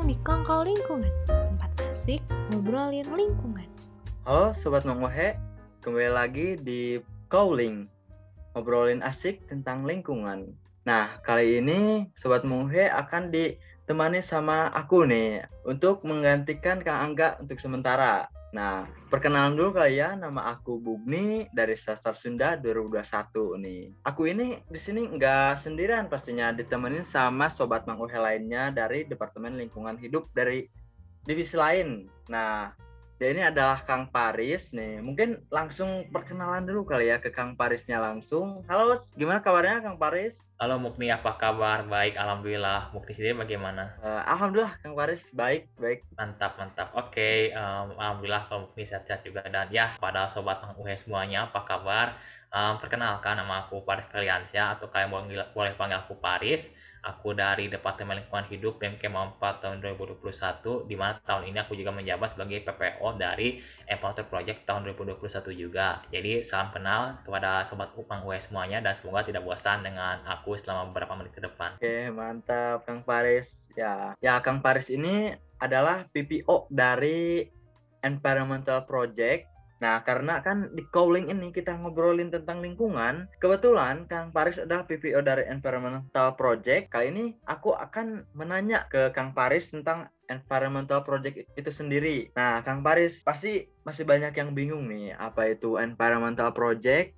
datang di Kongko Lingkungan, tempat asik ngobrolin lingkungan. Halo Sobat Mongohe, kembali lagi di Calling, ngobrolin asik tentang lingkungan. Nah, kali ini Sobat Mongohe akan ditemani sama aku nih, untuk menggantikan Kang Angga untuk sementara. Nah, perkenalan dulu kali ya, nama aku Bugni dari Sasar Sunda 2021 nih. Aku ini di sini nggak sendirian pastinya, ditemenin sama sobat Mang Uhe lainnya dari Departemen Lingkungan Hidup dari divisi lain. Nah, dia ini adalah Kang Paris nih. Mungkin langsung perkenalan dulu kali ya ke Kang Parisnya langsung. Halo, gimana kabarnya Kang Paris? Halo Mukni, apa kabar? Baik, alhamdulillah. Mukni sendiri bagaimana? Uh, alhamdulillah Kang Paris baik, baik. Mantap, mantap. Oke, okay, um, alhamdulillah kalau Mukni sehat-sehat juga dan ya pada sobat Mang Uhe semuanya apa kabar? Um, perkenalkan nama aku Paris Kaliansyah atau kalian boleh, boleh panggil aku Paris. Aku dari Departemen Lingkungan Hidup BMK 4 tahun 2021, di mana tahun ini aku juga menjabat sebagai PPO dari Encounter Project tahun 2021 juga. Jadi salam kenal kepada Sobat Upang UE semuanya dan semoga tidak bosan dengan aku selama beberapa menit ke depan. Oke, mantap Kang Paris. Ya, ya Kang Paris ini adalah PPO dari Environmental Project Nah, karena kan di calling ini kita ngobrolin tentang lingkungan, kebetulan Kang Paris adalah PPO dari Environmental Project. Kali ini aku akan menanya ke Kang Paris tentang Environmental Project itu sendiri. Nah, Kang Paris pasti masih banyak yang bingung nih, apa itu Environmental Project?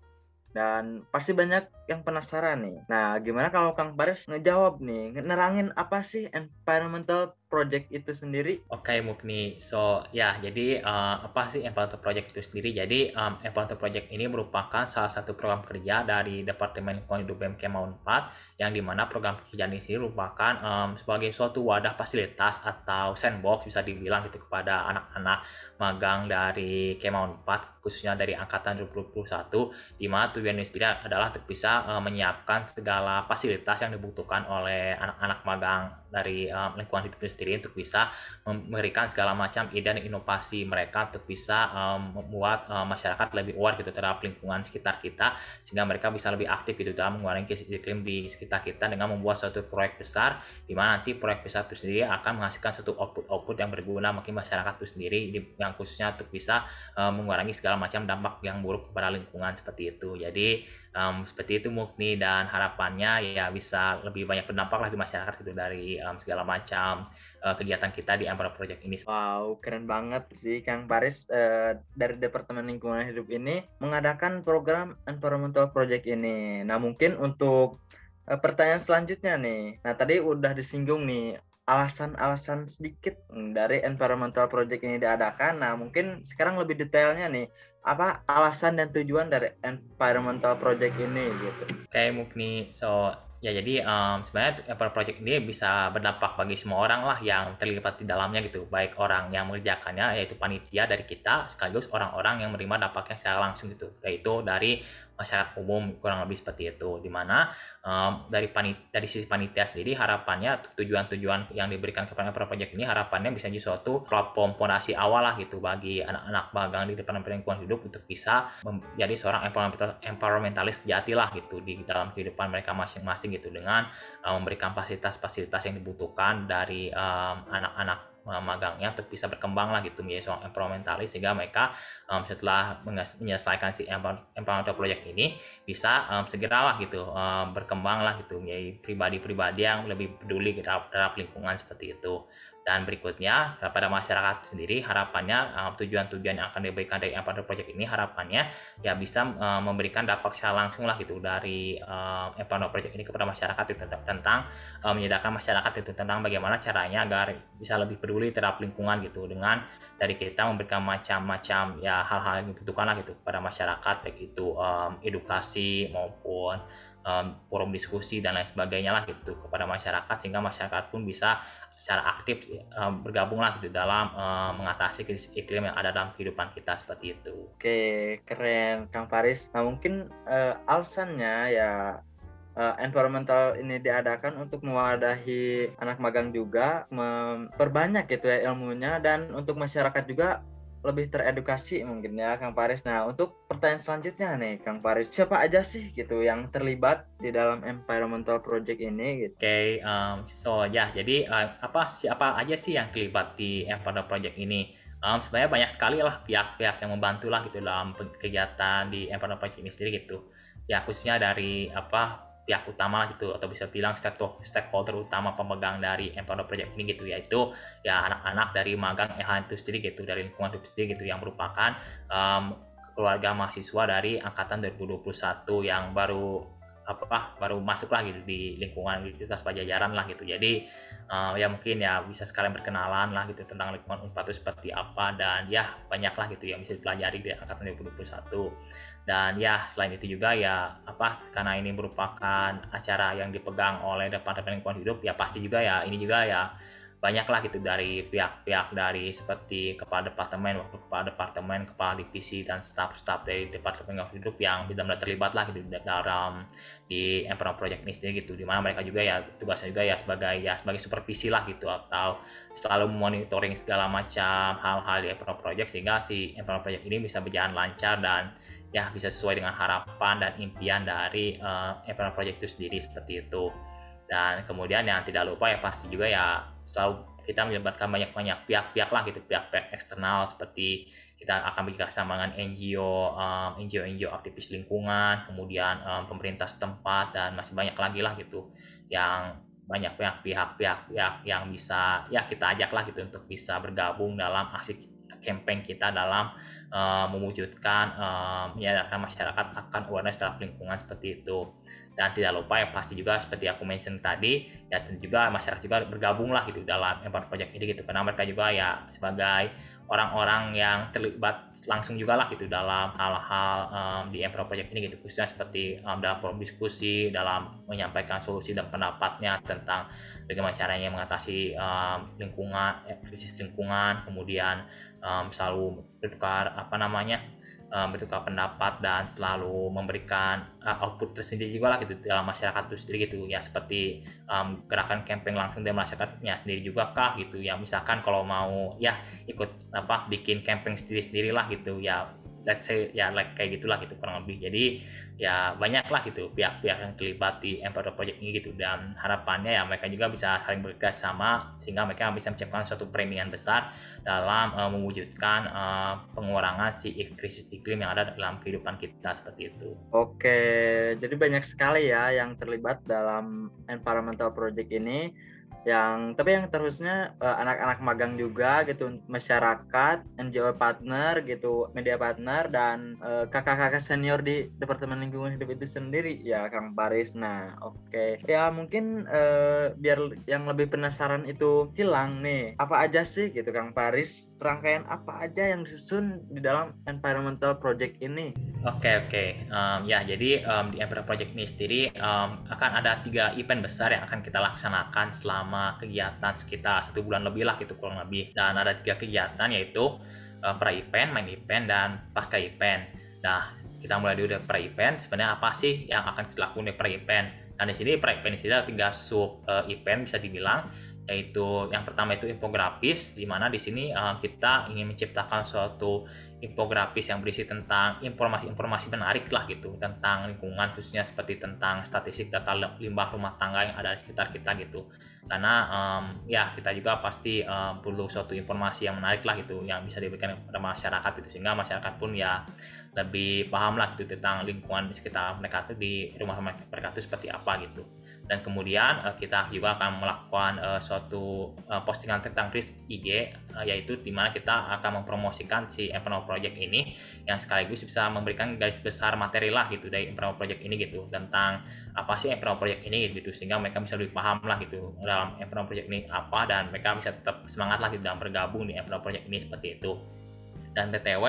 Dan pasti banyak yang penasaran nih. Nah, gimana kalau Kang Paris ngejawab nih, nerangin apa sih Environmental project itu sendiri? Oke, okay, Mukni. So, ya, jadi uh, apa sih Environmental Project itu sendiri? Jadi, um, Environmental Project ini merupakan salah satu program kerja dari Departemen Lingkungan Hidup BMK Maun 4 yang di mana program kerja ini sendiri merupakan um, sebagai suatu wadah fasilitas atau sandbox bisa dibilang gitu kepada anak-anak magang dari Kemaun 4 khususnya dari angkatan 2021 di mana tujuannya sendiri adalah untuk bisa uh, menyiapkan segala fasilitas yang dibutuhkan oleh anak-anak magang dari uh, lingkungan hidup sendiri untuk bisa memberikan segala macam ide dan inovasi mereka untuk bisa um, membuat um, masyarakat lebih aware gitu terhadap lingkungan sekitar kita sehingga mereka bisa lebih aktif gitu dalam mengurangi krisis iklim di sekitar kita dengan membuat suatu proyek besar di mana nanti proyek besar itu sendiri akan menghasilkan suatu output-output yang berguna bagi masyarakat itu sendiri yang khususnya untuk bisa um, mengurangi segala macam dampak yang buruk kepada lingkungan seperti itu. Jadi um, seperti itu Mukni dan harapannya ya bisa lebih banyak berdampak lah di masyarakat itu dari um, segala macam uh, kegiatan kita di Empire Project ini. Wow, keren banget sih Kang Paris uh, dari Departemen Lingkungan Hidup ini mengadakan program Environmental Project ini. Nah, mungkin untuk uh, pertanyaan selanjutnya nih. Nah, tadi udah disinggung nih alasan-alasan sedikit dari environmental project ini diadakan. Nah, mungkin sekarang lebih detailnya nih, apa alasan dan tujuan dari environmental project ini gitu. Okay, Mukni. So, Ya jadi um, sebenarnya Apple Project ini bisa berdampak bagi semua orang lah yang terlibat di dalamnya gitu, baik orang yang mengerjakannya yaitu panitia dari kita sekaligus orang-orang yang menerima dampaknya secara langsung gitu, yaitu dari masyarakat umum kurang lebih seperti itu. Di mana um, dari panit dari sisi panitia sendiri harapannya tujuan-tujuan yang diberikan kepada project ini harapannya bisa jadi suatu platform fondasi awal lah gitu bagi anak-anak magang di depan lingkungan hidup untuk bisa menjadi seorang environmentalis sejati gitu di dalam kehidupan mereka masing-masing gitu dengan um, memberikan fasilitas-fasilitas yang dibutuhkan dari anak anak-anak magangnya untuk bisa berkembang lah gitu menjadi seorang environmentalis sehingga mereka um, setelah menyelesaikan si environmental project ini bisa um, segeralah gitu um, berkembang lah gitu menjadi pribadi-pribadi yang lebih peduli terhadap lingkungan seperti itu dan berikutnya pada masyarakat sendiri harapannya tujuan-tujuan yang akan diberikan dari Empower Project ini harapannya ya bisa uh, memberikan dampak secara langsung lah gitu dari uh, Empower Project ini kepada masyarakat itu tentang, menyadarkan masyarakat itu tentang bagaimana caranya agar bisa lebih peduli terhadap lingkungan gitu dengan dari kita memberikan macam-macam ya hal-hal yang dibutuhkan lah gitu kepada masyarakat baik itu um, edukasi maupun um, forum diskusi dan lain sebagainya lah gitu kepada masyarakat sehingga masyarakat pun bisa secara aktif um, bergabunglah gitu dalam um, mengatasi krisis iklim yang ada dalam kehidupan kita seperti itu. Oke, keren Kang Faris. Nah mungkin uh, alasannya ya uh, environmental ini diadakan untuk mewadahi anak magang juga memperbanyak gitu ya ilmunya dan untuk masyarakat juga lebih teredukasi mungkin ya Kang Paris. Nah, untuk pertanyaan selanjutnya nih Kang Paris, siapa aja sih gitu yang terlibat di dalam environmental project ini gitu? Oke, okay, um, so ya jadi uh, apa siapa aja sih yang terlibat di environmental project ini? Um, sebenarnya banyak sekali lah pihak-pihak yang membantu lah gitu dalam kegiatan di environmental project ini sendiri gitu. Ya khususnya dari apa pihak utama gitu atau bisa bilang stakeholder utama pemegang dari Empower Project ini gitu yaitu ya anak-anak dari magang LH itu sendiri gitu dari lingkungan itu sendiri gitu yang merupakan um, keluarga mahasiswa dari angkatan 2021 yang baru apa baru masuk lah gitu di lingkungan Universitas Pajajaran lah gitu. Jadi uh, ya mungkin ya bisa sekalian berkenalan lah gitu tentang lingkungan Unpad itu seperti apa dan ya banyak lah gitu yang bisa dipelajari di angkatan 2021 dan ya selain itu juga ya apa karena ini merupakan acara yang dipegang oleh Departemen Lingkungan Hidup ya pasti juga ya ini juga ya banyak lah gitu dari pihak-pihak dari seperti kepala departemen, wakil kepala departemen, kepala divisi dan staf-staf dari departemen lingkungan hidup yang benar-benar terlibat lah gitu dalam di Emperor Project ini sendiri gitu. Di mana mereka juga ya tugasnya juga ya sebagai ya sebagai supervisi lah gitu atau selalu monitoring segala macam hal-hal di Emperor Project sehingga si Emperor Project ini bisa berjalan lancar dan ya bisa sesuai dengan harapan dan impian dari uh, Project itu sendiri seperti itu. Dan kemudian yang tidak lupa ya pasti juga ya selalu kita melibatkan banyak-banyak pihak-pihak lah gitu, pihak-pihak eksternal seperti kita akan bekerjasama dengan NGO, um, NGO-NGO aktivis lingkungan, kemudian um, pemerintah setempat dan masih banyak lagi lah gitu yang banyak pihak-pihak pihak yang bisa ya kita ajak lah gitu untuk bisa bergabung dalam aksi campaign kita dalam uh, mewujudkan menyadarkan masyarakat akan awareness terhadap lingkungan seperti itu. Dan tidak lupa ya pasti juga seperti aku mention tadi ya dan juga masyarakat juga bergabung lah gitu dalam Empower Project ini gitu. Karena mereka juga ya sebagai orang-orang yang terlibat langsung juga lah gitu dalam hal-hal um, di Empower Project ini gitu. Khususnya seperti um, dalam forum diskusi dalam menyampaikan solusi dan pendapatnya tentang bagaimana caranya mengatasi um, lingkungan krisis lingkungan kemudian um, selalu bertukar apa namanya um, bertukar pendapat dan selalu memberikan uh, output tersendiri juga lah gitu dalam masyarakat itu sendiri gitu. Ya seperti um, gerakan camping langsung dari masyarakatnya sendiri juga kah gitu. Ya misalkan kalau mau ya ikut apa bikin camping sendiri sendirilah gitu. Ya let's say ya like kayak gitulah gitu kurang lebih. Jadi ya banyak lah gitu pihak-pihak yang terlibat di Empower Project ini gitu. Dan harapannya ya mereka juga bisa saling bekerja sama sehingga mereka bisa menciptakan suatu premian besar dalam uh, mewujudkan uh, pengurangan si krisis iklim yang ada dalam kehidupan kita seperti itu. Oke, jadi banyak sekali ya yang terlibat dalam environmental project ini yang tapi yang terusnya uh, anak-anak magang juga gitu masyarakat NGO partner gitu media partner dan uh, kakak-kakak senior di departemen lingkungan hidup itu sendiri. Ya Kang Paris nah oke. Okay. ya mungkin uh, biar yang lebih penasaran itu hilang nih apa aja sih gitu Kang Paris rangkaian apa aja yang disusun di dalam environmental project ini oke okay, oke okay. um, ya jadi um, di environmental project ini sendiri um, akan ada tiga event besar yang akan kita laksanakan selama kegiatan sekitar satu bulan lebih lah gitu kurang lebih dan ada tiga kegiatan yaitu uh, pra event, main event dan pasca event. Nah kita mulai dulu dari pra event sebenarnya apa sih yang akan dilakukan di pra event? Dan di sini pra event ini ada tiga sub uh, event bisa dibilang yaitu yang pertama itu infografis di mana di sini uh, kita ingin menciptakan suatu infografis yang berisi tentang informasi-informasi menarik lah gitu tentang lingkungan khususnya seperti tentang statistik data limbah rumah tangga yang ada di sekitar kita gitu. Karena um, ya kita juga pasti um, perlu suatu informasi yang menarik lah gitu yang bisa diberikan kepada masyarakat gitu sehingga masyarakat pun ya lebih paham lah gitu tentang lingkungan di sekitar mereka itu di rumah mereka itu seperti apa gitu dan kemudian uh, kita juga akan melakukan uh, suatu uh, postingan tentang risk IG uh, yaitu di mana kita akan mempromosikan si Evernote Project ini yang sekaligus bisa memberikan garis besar materi lah gitu dari Evernote Project ini gitu tentang apa sih Evernote Project ini gitu sehingga mereka bisa lebih paham lah gitu dalam Evernote Project ini apa dan mereka bisa tetap semangat lah gitu dalam bergabung di Evernote Project ini seperti itu. Dan btw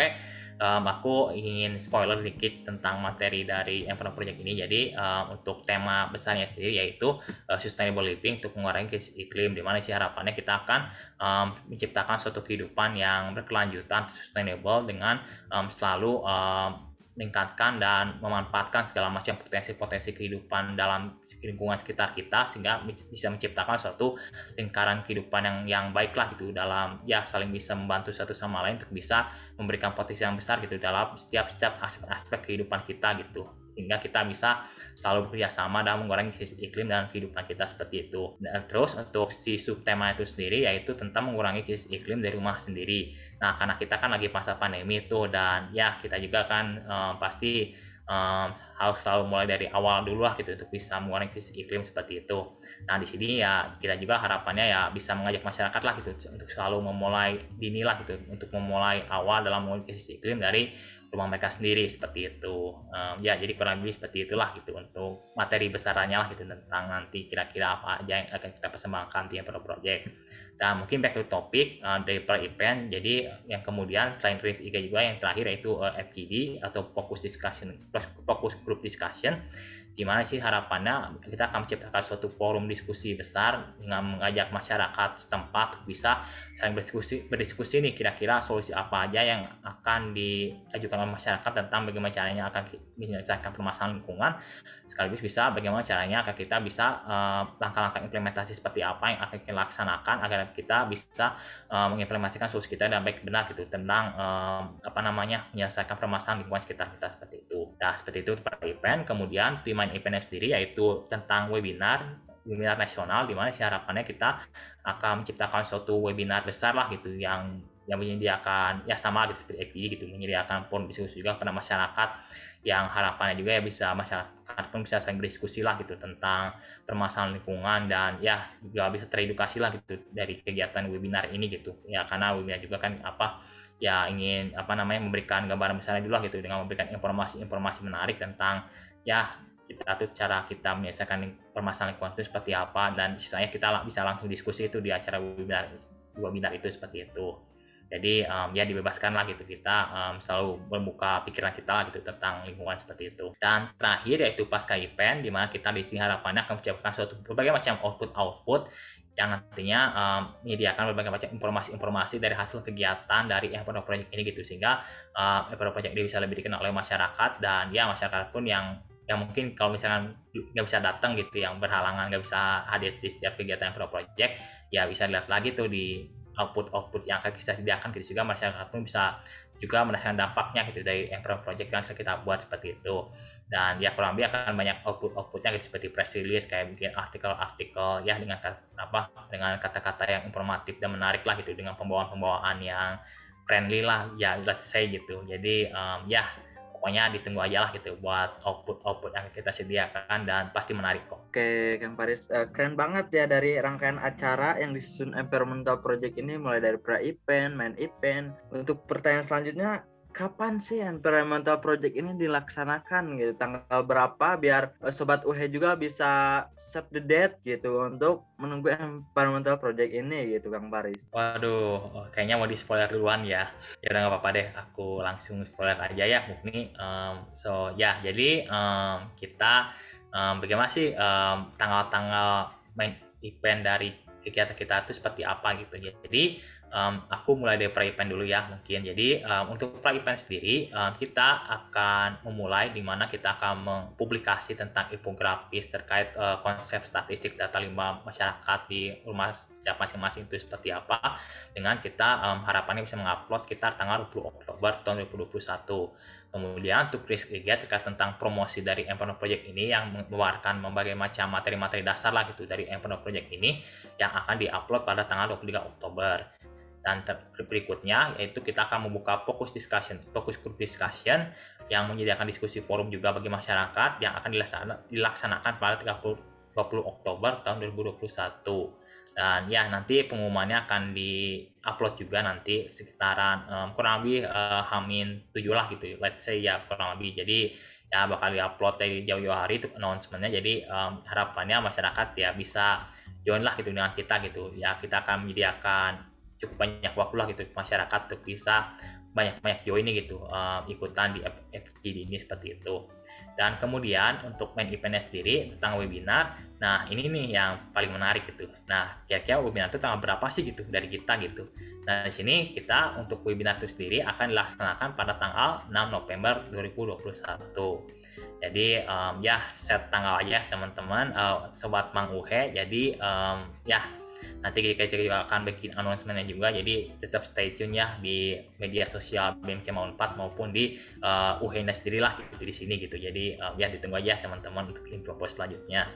um, aku ingin spoiler dikit tentang materi dari Emperor Project ini. Jadi um, untuk tema besarnya sendiri yaitu uh, sustainable living untuk mengurangi iklim. Di mana sih harapannya kita akan um, menciptakan suatu kehidupan yang berkelanjutan, sustainable dengan um, selalu um, meningkatkan dan memanfaatkan segala macam potensi-potensi kehidupan dalam lingkungan sekitar kita sehingga bisa menciptakan suatu lingkaran kehidupan yang yang baiklah gitu dalam ya saling bisa membantu satu sama lain untuk bisa memberikan potensi yang besar gitu dalam setiap setiap aspek-aspek kehidupan kita gitu sehingga kita bisa selalu bekerja sama dalam mengurangi krisis iklim dan kehidupan kita seperti itu. Dan terus untuk si subtema itu sendiri yaitu tentang mengurangi krisis iklim dari rumah sendiri. Nah karena kita kan lagi masa pandemi itu dan ya kita juga kan um, pasti um, harus selalu mulai dari awal dulu lah gitu untuk bisa mengurangi krisis iklim seperti itu. Nah di sini ya kita juga harapannya ya bisa mengajak masyarakat lah gitu untuk selalu memulai dini lah gitu untuk memulai awal dalam mengurangi krisis iklim dari rumah mereka sendiri seperti itu. Um, ya jadi kurang lebih seperti itulah gitu untuk materi besarannya lah gitu tentang nanti kira-kira apa aja yang akan kita persembahkan di Pro Project. Dan mungkin back to topic uh, dari per event jadi yang kemudian selain rilis IG juga yang terakhir yaitu uh, FGD atau fokus discussion fokus group discussion gimana sih harapannya kita akan menciptakan suatu forum diskusi besar dengan mengajak masyarakat setempat bisa saling berdiskusi berdiskusi nih kira-kira solusi apa aja yang akan diajukan oleh masyarakat tentang bagaimana caranya akan menyelesaikan permasalahan lingkungan sekaligus bisa bagaimana caranya agar kita bisa uh, langkah-langkah implementasi seperti apa yang akan kita laksanakan agar kita bisa uh, mengimplementasikan solusi kita dan baik benar gitu tentang uh, apa namanya menyelesaikan permasalahan lingkungan sekitar kita seperti itu. Nah seperti itu pada event kemudian tim main eventnya sendiri yaitu tentang webinar webinar nasional di mana sih harapannya kita akan menciptakan suatu webinar besar lah gitu yang yang menyediakan ya sama gitu seperti gitu menyediakan forum diskusi juga pada masyarakat yang harapannya juga ya bisa masyarakat pun bisa saling berdiskusi lah gitu tentang permasalahan lingkungan dan ya juga bisa teredukasi lah gitu dari kegiatan webinar ini gitu. Ya karena webinar juga kan apa ya ingin apa namanya memberikan gambaran besarnya dulu lah gitu dengan memberikan informasi-informasi menarik tentang ya kita tuh cara kita menyelesaikan permasalahan lingkungan itu seperti apa dan sisanya kita bisa langsung diskusi itu di acara webinar webinar itu seperti itu. Jadi um, ya dibebaskan lah gitu kita um, selalu membuka pikiran kita gitu tentang lingkungan seperti itu. Dan terakhir yaitu pasca event di mana kita di sini harapannya akan menciptakan suatu berbagai macam output output yang nantinya um, menyediakan berbagai macam informasi-informasi dari hasil kegiatan dari Empower Project ini gitu. Sehingga uh, Empower Project ini bisa lebih dikenal oleh masyarakat dan ya masyarakat pun yang yang mungkin kalau misalkan nggak bisa datang gitu yang berhalangan nggak bisa hadir di setiap kegiatan Pro Project ya bisa lihat lagi tuh di output-output yang akan kita sediakan gitu juga masyarakat pun bisa juga merasakan dampaknya gitu dari Pro Project yang kita buat seperti itu. Dan ya kurang lebih akan banyak output-outputnya gitu seperti press release kayak bikin artikel-artikel ya dengan apa dengan kata-kata yang informatif dan menarik lah gitu dengan pembawaan-pembawaan yang friendly lah ya let's say gitu. Jadi um, ya pokoknya ditunggu aja lah gitu buat output-output yang kita sediakan dan pasti menarik kok. Oke, Kang Paris, uh, keren banget ya dari rangkaian acara yang disusun Environmental Project ini mulai dari pra-event, main event. Untuk pertanyaan selanjutnya, kapan sih environmental project ini dilaksanakan gitu tanggal berapa biar uh, sobat UH juga bisa save the date gitu untuk menunggu environmental project ini gitu Kang Paris. Waduh, oh, kayaknya mau di spoiler duluan ya. Ya udah nggak apa-apa deh, aku langsung spoiler aja ya Mukni. Um, so ya, jadi um, kita um, bagaimana sih um, tanggal-tanggal main event dari kegiatan kita itu seperti apa gitu ya. Jadi um, aku mulai dari pra-event dulu ya mungkin. Jadi um, untuk pra-event sendiri um, kita akan memulai di mana kita akan mempublikasi tentang infografis terkait uh, konsep statistik data limbah masyarakat di rumah setiap masing-masing itu seperti apa dengan kita um, harapannya bisa mengupload sekitar tanggal 20 Oktober tahun 2021. Kemudian untuk risk kegiatan terkait tentang promosi dari Empower Project ini yang mengeluarkan berbagai macam materi-materi dasar lah gitu dari Empower Project ini yang akan diupload pada tanggal 23 Oktober dan berikutnya yaitu kita akan membuka fokus discussion fokus group discussion yang menyediakan diskusi forum juga bagi masyarakat yang akan dilaksanakan pada 30 20 Oktober tahun 2021 dan ya nanti pengumumannya akan di-upload juga nanti sekitaran um, kurang lebih uh, hamin 7 lah gitu let's say ya kurang lebih. Jadi ya bakal di-upload dari jauh-jauh hari itu announcementnya. Jadi um, harapannya masyarakat ya bisa join lah gitu dengan kita gitu. Ya kita akan menyediakan cukup banyak waktu lah gitu masyarakat untuk bisa banyak-banyak join gitu uh, ikutan di FGD ini seperti itu Dan kemudian untuk main eventnya sendiri tentang webinar, nah ini nih yang paling menarik gitu. Nah kira-kira webinar itu tanggal berapa sih gitu dari kita gitu. Nah di sini kita untuk webinar itu sendiri akan dilaksanakan pada tanggal 6 November 2021. Jadi um, ya set tanggal aja teman-teman, uh, sobat Mang Uhe. Jadi um, ya nanti kita juga akan bikin announcementnya juga. Jadi tetap stay tune ya di media sosial BMK Maun 4 maupun di uh, UHINA sendiri lah gitu di sini gitu. Jadi uh, ya ditunggu aja teman-teman untuk info selanjutnya.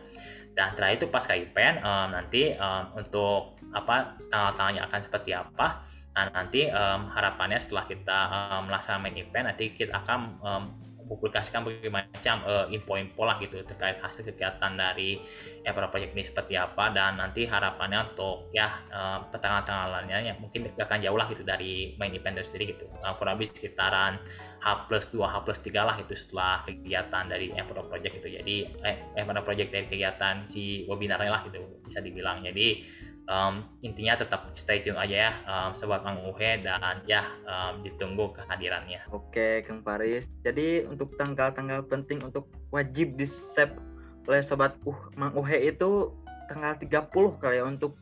Dan terakhir itu pas event um, nanti um, untuk apa tanggal-tanggalnya akan seperti apa nah nanti um, harapannya setelah kita um, melaksanakan event nanti kita akan um, mempublikasikan berbagai macam uh, info-info lah gitu terkait hasil kegiatan dari Evra Project ini seperti apa dan nanti harapannya untuk ya uh, petanggal-tanggalannya yang mungkin akan jauh lah gitu dari main event sendiri gitu. Uh, kurang lebih sekitaran H plus 2, H plus 3 lah itu setelah kegiatan dari Evra Project itu jadi eh, Evra Project dari kegiatan si webinarnya lah gitu bisa dibilang. Jadi um, intinya tetap stay tune aja ya um, sobat Mang Uhe dan ya um, ditunggu kehadirannya. Oke Kang Paris. Jadi untuk tanggal-tanggal penting untuk wajib di save oleh sobat uh, Mang Uhe itu tanggal 30 kali ya untuk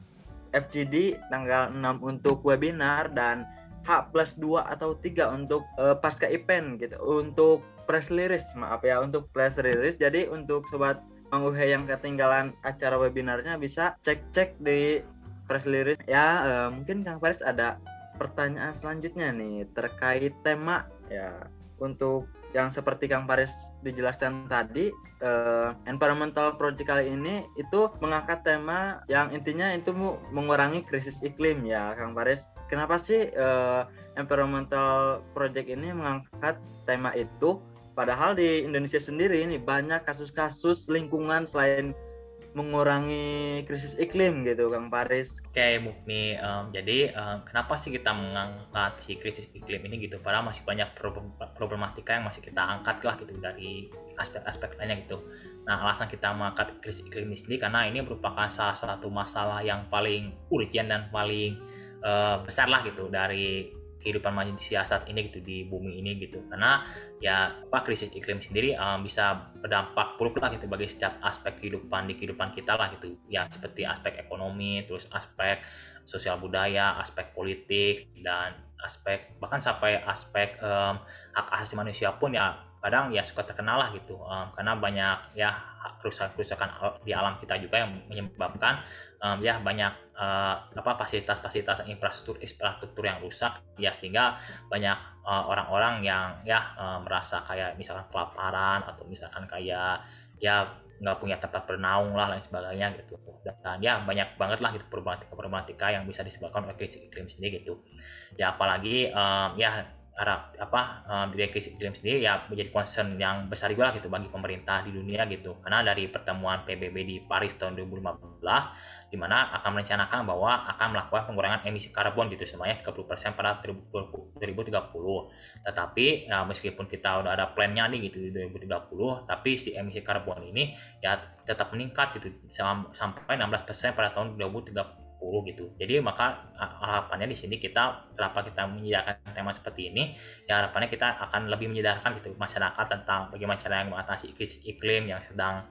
FGD, tanggal 6 untuk webinar dan H plus 2 atau 3 untuk uh, pasca event gitu. Untuk press release, maaf ya untuk press release. Jadi untuk sobat Mang Uhe yang ketinggalan acara webinarnya bisa cek-cek di press release ya uh, mungkin Kang Faris ada pertanyaan selanjutnya nih terkait tema. Ya untuk yang seperti Kang Faris dijelaskan tadi uh, environmental project kali ini itu mengangkat tema yang intinya itu mengurangi krisis iklim ya Kang Faris. Kenapa sih uh, environmental project ini mengangkat tema itu? Padahal di Indonesia sendiri ini banyak kasus-kasus lingkungan selain mengurangi krisis iklim gitu Kang Paris. Oke Mukni, um, jadi um, kenapa sih kita mengangkat si krisis iklim ini gitu? Padahal masih banyak problematika yang masih kita angkat lah gitu dari aspek-aspek lainnya gitu. Nah alasan kita mengangkat krisis iklim ini sendiri karena ini merupakan salah satu masalah yang paling urgent dan paling uh, besar lah gitu dari kehidupan manusia saat ini gitu di bumi ini gitu. Karena ya apa krisis iklim sendiri um, bisa berdampak buruk lah gitu bagi setiap aspek kehidupan di kehidupan kita lah gitu. Ya seperti aspek ekonomi terus aspek sosial budaya aspek politik dan aspek bahkan sampai aspek um, hak asasi manusia pun ya kadang ya suka terkenal lah gitu um, karena banyak ya kerusakan-kerusakan di alam kita juga yang menyebabkan um, ya banyak uh, apa fasilitas-fasilitas infrastruktur infrastruktur yang rusak ya sehingga banyak eh, orang-orang uh, yang ya uh, merasa kayak misalkan kelaparan atau misalkan kayak ya nggak punya tempat bernaung lah lain sebagainya gitu. Dan ya banyak banget lah gitu problematika-problematika yang bisa disebabkan oleh krisis iklim sendiri gitu. Ya apalagi um, ya Arab apa um, di iklim sendiri ya menjadi concern yang besar juga gitu bagi pemerintah di dunia gitu. Karena dari pertemuan PBB di Paris tahun 2015 di mana akan merencanakan bahwa akan melakukan pengurangan emisi karbon gitu semuanya 30% pada 2030 tetapi ya, meskipun kita udah ada plannya nih gitu di 2030 tapi si emisi karbon ini ya tetap meningkat gitu sampai 16% pada tahun 2030 gitu. Jadi maka harapannya di sini kita kenapa kita menyediakan tema seperti ini ya harapannya kita akan lebih menyadarkan gitu masyarakat tentang bagaimana cara yang mengatasi iklim yang sedang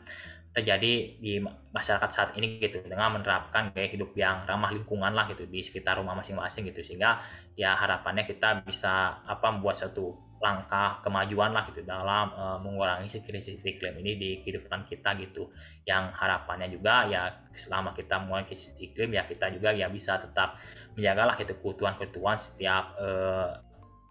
terjadi di masyarakat saat ini gitu dengan menerapkan gaya hidup yang ramah lingkungan lah gitu di sekitar rumah masing-masing gitu sehingga ya harapannya kita bisa apa membuat satu langkah kemajuan lah gitu dalam uh, mengurangi krisis iklim ini di kehidupan kita gitu yang harapannya juga ya selama kita mengurangi krisis iklim ya kita juga ya bisa tetap menjagalah gitu kebutuhan-kebutuhan setiap uh,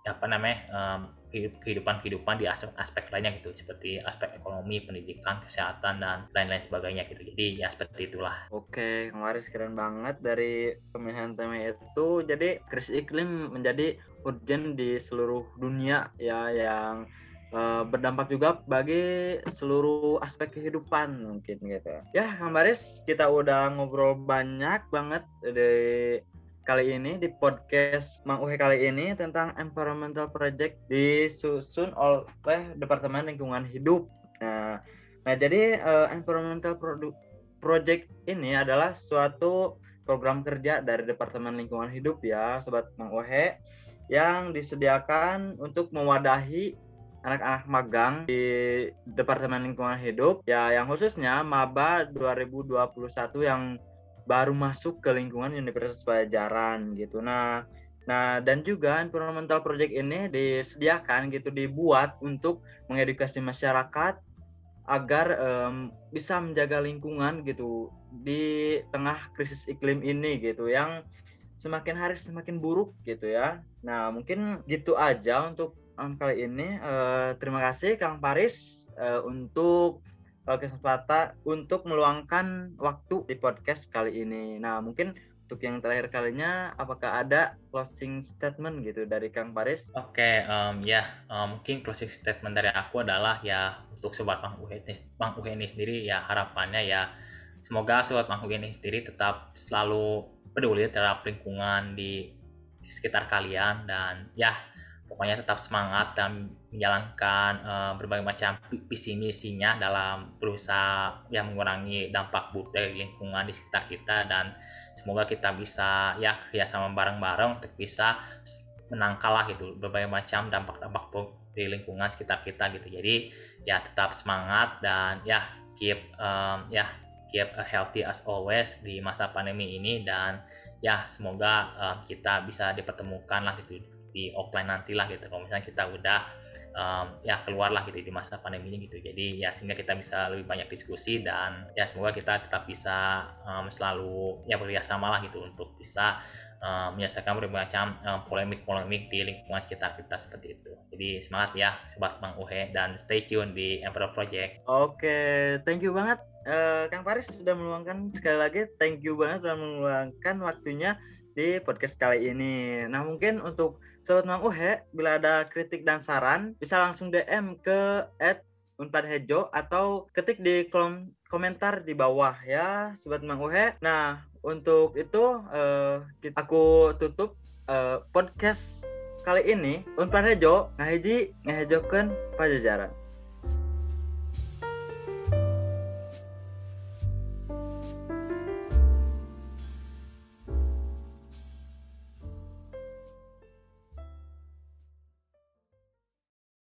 apa namanya um, kehidupan-kehidupan di aspek-aspek lainnya gitu seperti aspek ekonomi, pendidikan, kesehatan dan lain-lain sebagainya gitu. Jadi ya seperti itulah. Oke, kemarin keren banget dari pemilihan tema itu. Jadi krisis iklim menjadi urgent di seluruh dunia ya yang uh, berdampak juga bagi seluruh aspek kehidupan mungkin gitu. Ya, Kang Baris, kita udah ngobrol banyak banget dari kali ini di podcast Mang Uhe kali ini tentang environmental project disusun oleh Departemen Lingkungan Hidup. Nah, nah jadi uh, environmental project ini adalah suatu program kerja dari Departemen Lingkungan Hidup ya, sobat Mang Uhe yang disediakan untuk mewadahi anak-anak magang di Departemen Lingkungan Hidup ya yang khususnya maba 2021 yang baru masuk ke lingkungan Universitas Pajajaran gitu. Nah, Nah, dan juga environmental project ini disediakan gitu dibuat untuk mengedukasi masyarakat agar um, bisa menjaga lingkungan gitu di tengah krisis iklim ini gitu yang semakin hari semakin buruk gitu ya. Nah, mungkin gitu aja untuk um, kali ini. Uh, terima kasih Kang Paris uh, untuk uh, kesempatan untuk meluangkan waktu di podcast kali ini. Nah, mungkin untuk yang terakhir kalinya apakah ada closing statement gitu dari Kang Paris? Oke, okay, um, ya um, mungkin closing statement dari aku adalah ya untuk sobat Bang Uhe Bang Uhe ini sendiri ya harapannya ya semoga sobat Bang Uhe ini sendiri tetap selalu peduli terhadap lingkungan di sekitar kalian dan ya pokoknya tetap semangat dan menjalankan uh, berbagai macam visi misinya dalam berusaha yang mengurangi dampak buruk dari lingkungan di sekitar kita dan semoga kita bisa ya kerjasama bareng-bareng untuk bisa menangkal lah gitu berbagai macam dampak-dampak di lingkungan sekitar kita gitu. Jadi ya tetap semangat dan ya keep um, ya keep a healthy as always di masa pandemi ini dan ya semoga um, kita bisa dipertemukan lah gitu di offline nanti lah gitu. Kalau misalnya kita udah um, ya keluar lah gitu di masa pandemi ini gitu. Jadi ya sehingga kita bisa lebih banyak diskusi dan ya semoga kita tetap bisa um, selalu ya bekerjasama lah gitu untuk bisa um, menyelesaikan berbagai macam um, polemik-polemik di lingkungan sekitar kita seperti itu. Jadi semangat ya sobat Bang Uhe dan stay tune di Emperor Project. Oke, thank you banget uh, Kang Faris sudah meluangkan sekali lagi thank you banget sudah meluangkan waktunya di podcast kali ini. Nah, mungkin untuk Sobat Mang Uhe, bila ada kritik dan saran, bisa langsung DM ke at Unpad Hejo atau ketik di kolom komentar di bawah ya, Sobat Mang Uhe. Nah, untuk itu uh, aku tutup uh, podcast kali ini Unpad Hejo ngahiji ngahejokeun pajajaran.